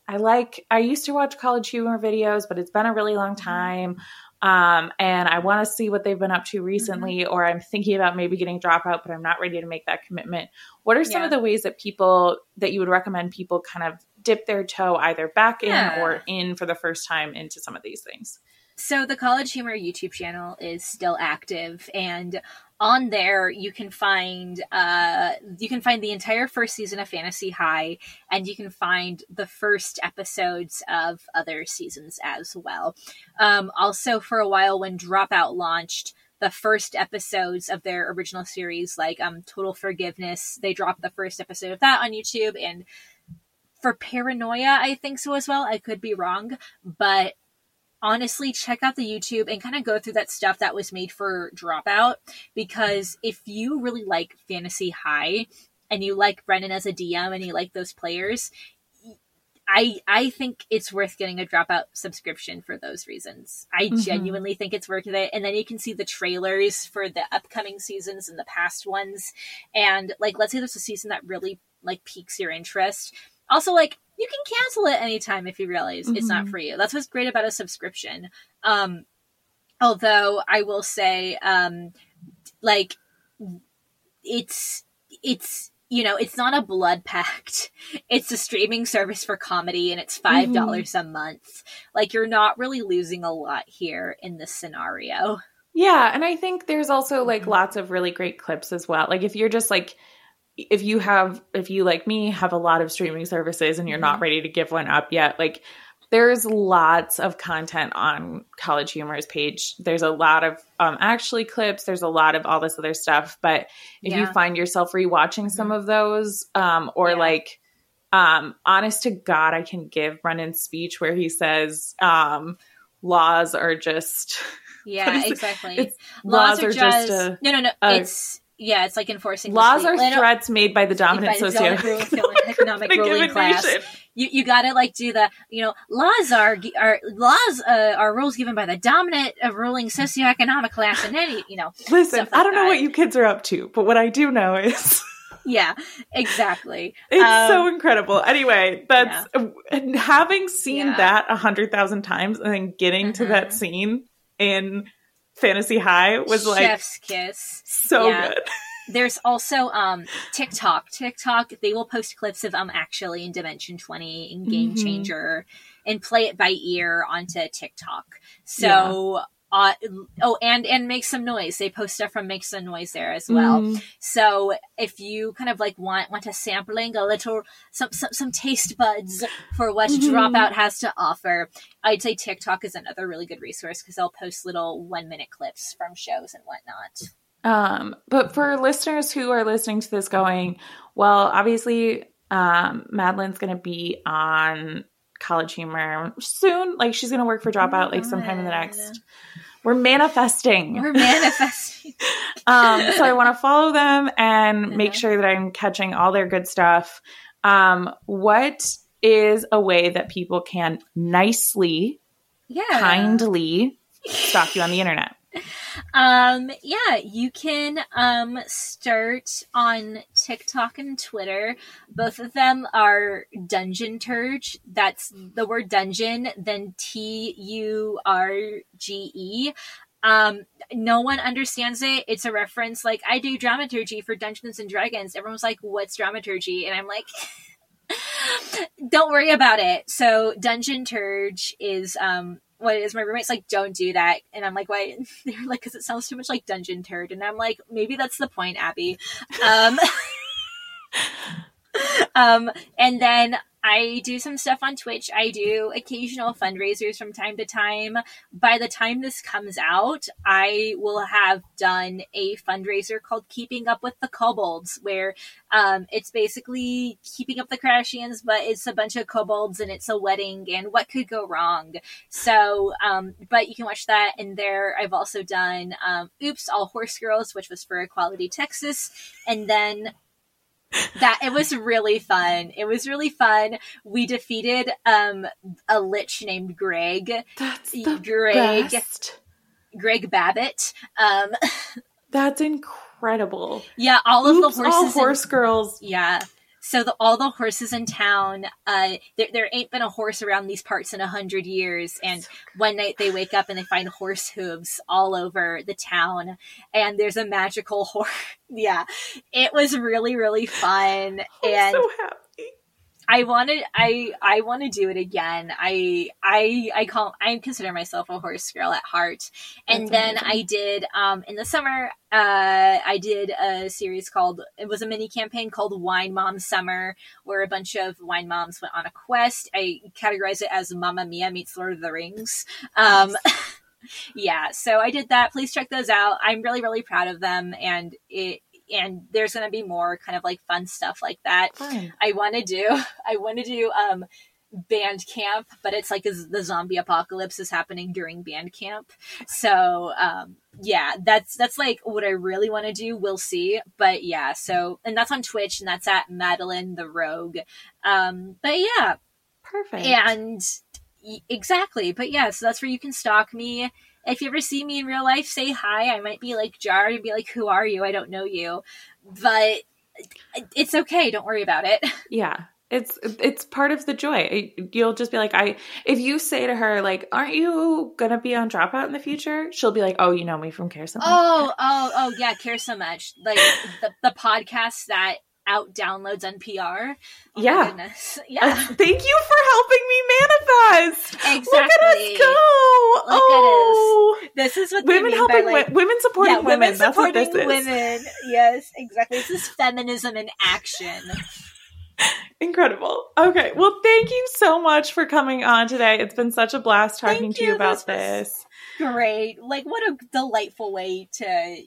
I like I used to watch college humor videos, but it's been a really long time um, and I want to see what they've been up to recently, or I'm thinking about maybe getting dropout, but I'm not ready to make that commitment. What are some Yeah. of the ways that people that you would recommend people kind of dip their toe either back in Yeah. or in for the first time into some of these things? So the College Humor YouTube channel is still active, and on there you can find uh, you can find the entire first season of Fantasy High, and you can find the first episodes of other seasons as well. Um, also, for a while when Dropout launched. The first episodes of their original series, like um, Total Forgiveness, they dropped the first episode of that on YouTube. And for Paranoia, I think so as well. I could be wrong, but honestly check out the YouTube and kind of go through that stuff that was made for Dropout because if you really like Fantasy High and you like Brendan as a DM and you like those players, I I think it's worth getting a Dropout subscription for those reasons. I Mhm. genuinely think it's worth it and then you can see the trailers for the upcoming seasons and the past ones and like let's say there's a season that really like piques your interest. Also like you can cancel it anytime if you realize it's not Mhm. for you. That's what's great about a subscription. Um, although I will say, um, like, it's it's you know it's not a blood pact. It's a streaming service for comedy, and it's five dollars a month. Like you're not really losing a lot here in this scenario. Yeah, and I think there's also like lots of really great clips as well. Like if you're just like if you have if you like me have a lot of streaming services and you're not ready to give one up yet, like there's lots of content on College Humor's page. There's a lot of um actually clips, there's a lot of all this other stuff, but if you find yourself rewatching some of those um or Yeah. like um honest to god I can give Brennan's speech where he says um laws are just Yeah, exactly. it's laws, are just, a no, no, no. a- it's yeah, it's like enforcing laws are know- threats made by the dominant by the dominant ruling- economic ruling class. nation. you you gotta like do the you know laws are are laws uh, are rules given by the dominant uh, ruling socioeconomic class and any you know Listen, like I don't know that. what you kids are up to, but what I do know is yeah exactly it's Um, so incredible. Anyway, that's and having seen Yeah. that a hundred thousand times and then getting to that Mhm. scene in Fantasy High was like chef's kiss so Yeah. good. there's also um tiktok tiktok they will post clips of um actually in dimension 20 in game Mhm. changer and play it by ear onto tiktok so uh, oh and and make some noise they post stuff from make some noise there as well Mhm. So if you kind of like want want a sampling, a little some some, some taste buds for what Mhm. Dropout has to offer, I'd say TikTok is another really good resource because they'll post little one minute clips from shows and whatnot. Um, but for listeners who are listening to this going, well, obviously, um, Madeleine's going to be on College Humor soon. Like she's to work for Dropout like sometime in the next. We're manifesting. We're manifesting. um, so I want to follow them and make Uh-huh. sure that I'm catching all their good stuff. Um, what is a way that people can nicely, yeah. kindly stalk you on the internet? Um, yeah, you can um start on TikTok and Twitter. Both of them are Dungeon Turge. That's the word dungeon, then T U R G E. Um, no one understands it. It's a reference like I do dramaturgy for Dungeons and Dragons. Everyone's like, "What's dramaturgy?" And I'm like, "Don't worry about it." So, Dungeon Turge is um what is. My roommate's like, "Don't do that," and I'm like, "Why?" They're like, "Because it sounds too much like Dungeon Turd," and I'm like, "Maybe that's the point, Abby." Um, um, and then I do some stuff on Twitch. I do occasional fundraisers from time to time. By the time this comes out, I will have done a fundraiser called Keeping Up with the Kobolds, where um, it's basically keeping up the Kardashians, but it's a bunch of kobolds and it's a wedding, and what could go wrong? So, um, but you can watch that in there. I've also done um, Oops, All Horse Girls, which was for Equality Texas, and then that it was really fun. It was really fun. We defeated um a lich named Greg, That's the Greg, best. Greg Babbitt. Um That's incredible. yeah, all of Oops, the horses all horse girls. yeah. So the, all the horses in town, uh, there, there ain't been a horse around these parts in a hundred years. And one night they wake up and they find horse hooves all over the town, and there's a magical horse. yeah, it was really really fun, I'm and so happy. I wanted I I want to do it again. I I I call I consider myself a horse girl at heart. And That's then amazing. I did um in the summer uh I did a series called it was a mini campaign called Wine Mom Summer where a bunch of wine moms went on a quest. I categorize it as Mamma Mia meets Lord of the Rings. Um yeah, so I did that. Please check those out. I'm really really proud of them and it and there's going to be more kind of like fun stuff like that. Fun. I want to do. I want to do um band camp, but it's like the zombie apocalypse is happening during band camp. So um yeah, that's that's like what I really want to do. We'll see, but yeah. So and that's on Twitch, and that's at Madeline the Rogue. Um, but yeah, Perfect. and exactly, but yeah. So that's where you can stalk me. If you ever see me in real life, say hi. I might be like jarred and be like, "Who are you? I don't know you," but it's okay. Don't worry about it. Yeah. It's it's part of the joy. You'll just be like, I if you say to her, like, aren't you gonna be on dropout in the future? She'll be like, Oh, you know me from Care So Much. Oh, oh, oh, yeah, care so much. Like the, the podcast that out downloads NPR. Oh, my Yeah. goodness. Uh, Yeah. Thank you for helping me manifest. Look at us go. Look at oh, This is what women helping by, like, wo- women supporting yeah, women. women That's what supporting this is. women. Yes, exactly. This is feminism in action. Incredible. Okay. Well, thank you so much for coming on today. It's been such a blast talking to you you. about This this. Great. Like, what a delightful way to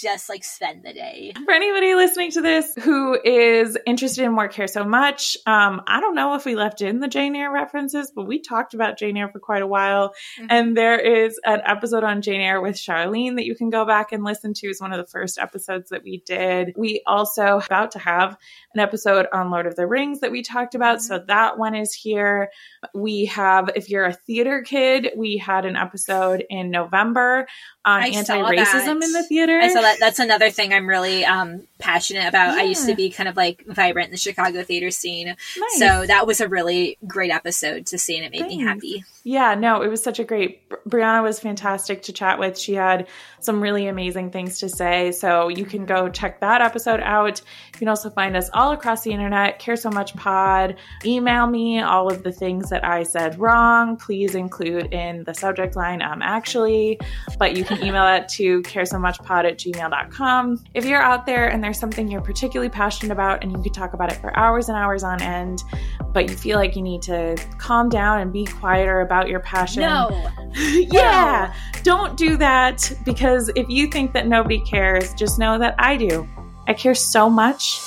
just like spend the day. For anybody listening to this who is interested in more care so much, um, I don't know if we left in the Jane Eyre references, but we talked about Jane Eyre for quite a while. Mhm. And there is an episode on Jane Eyre with Charlene that you can go back and listen to. It's one of the first episodes that we did. We also about to have an episode on Lord of the Rings that we talked about. So that one is here. We have, if you're a theater kid, we had an episode in November on anti-racism in the theater. That. That's another thing I'm really um, passionate about. I used to be kind of like vibrant in the Chicago theater scene. Nice. So that was a really great episode to see, and it made me happy. Yeah, no, it was such a great. Brianna was fantastic to chat with. She had some really amazing things to say. So you can go check that episode out. You can also find us all across the internet. Care so much pod. Email me all of the things that I said wrong. Please include in the subject line. Um, actually, but you can email it to care so much pod at gmail.com. If you're out there and there's something you're particularly passionate about and you could talk about it for hours and hours on end, but you feel like you need to calm down and be quieter about your passion. No. yeah. No. Don't do that because if you think that nobody cares, just know that I do. I care so much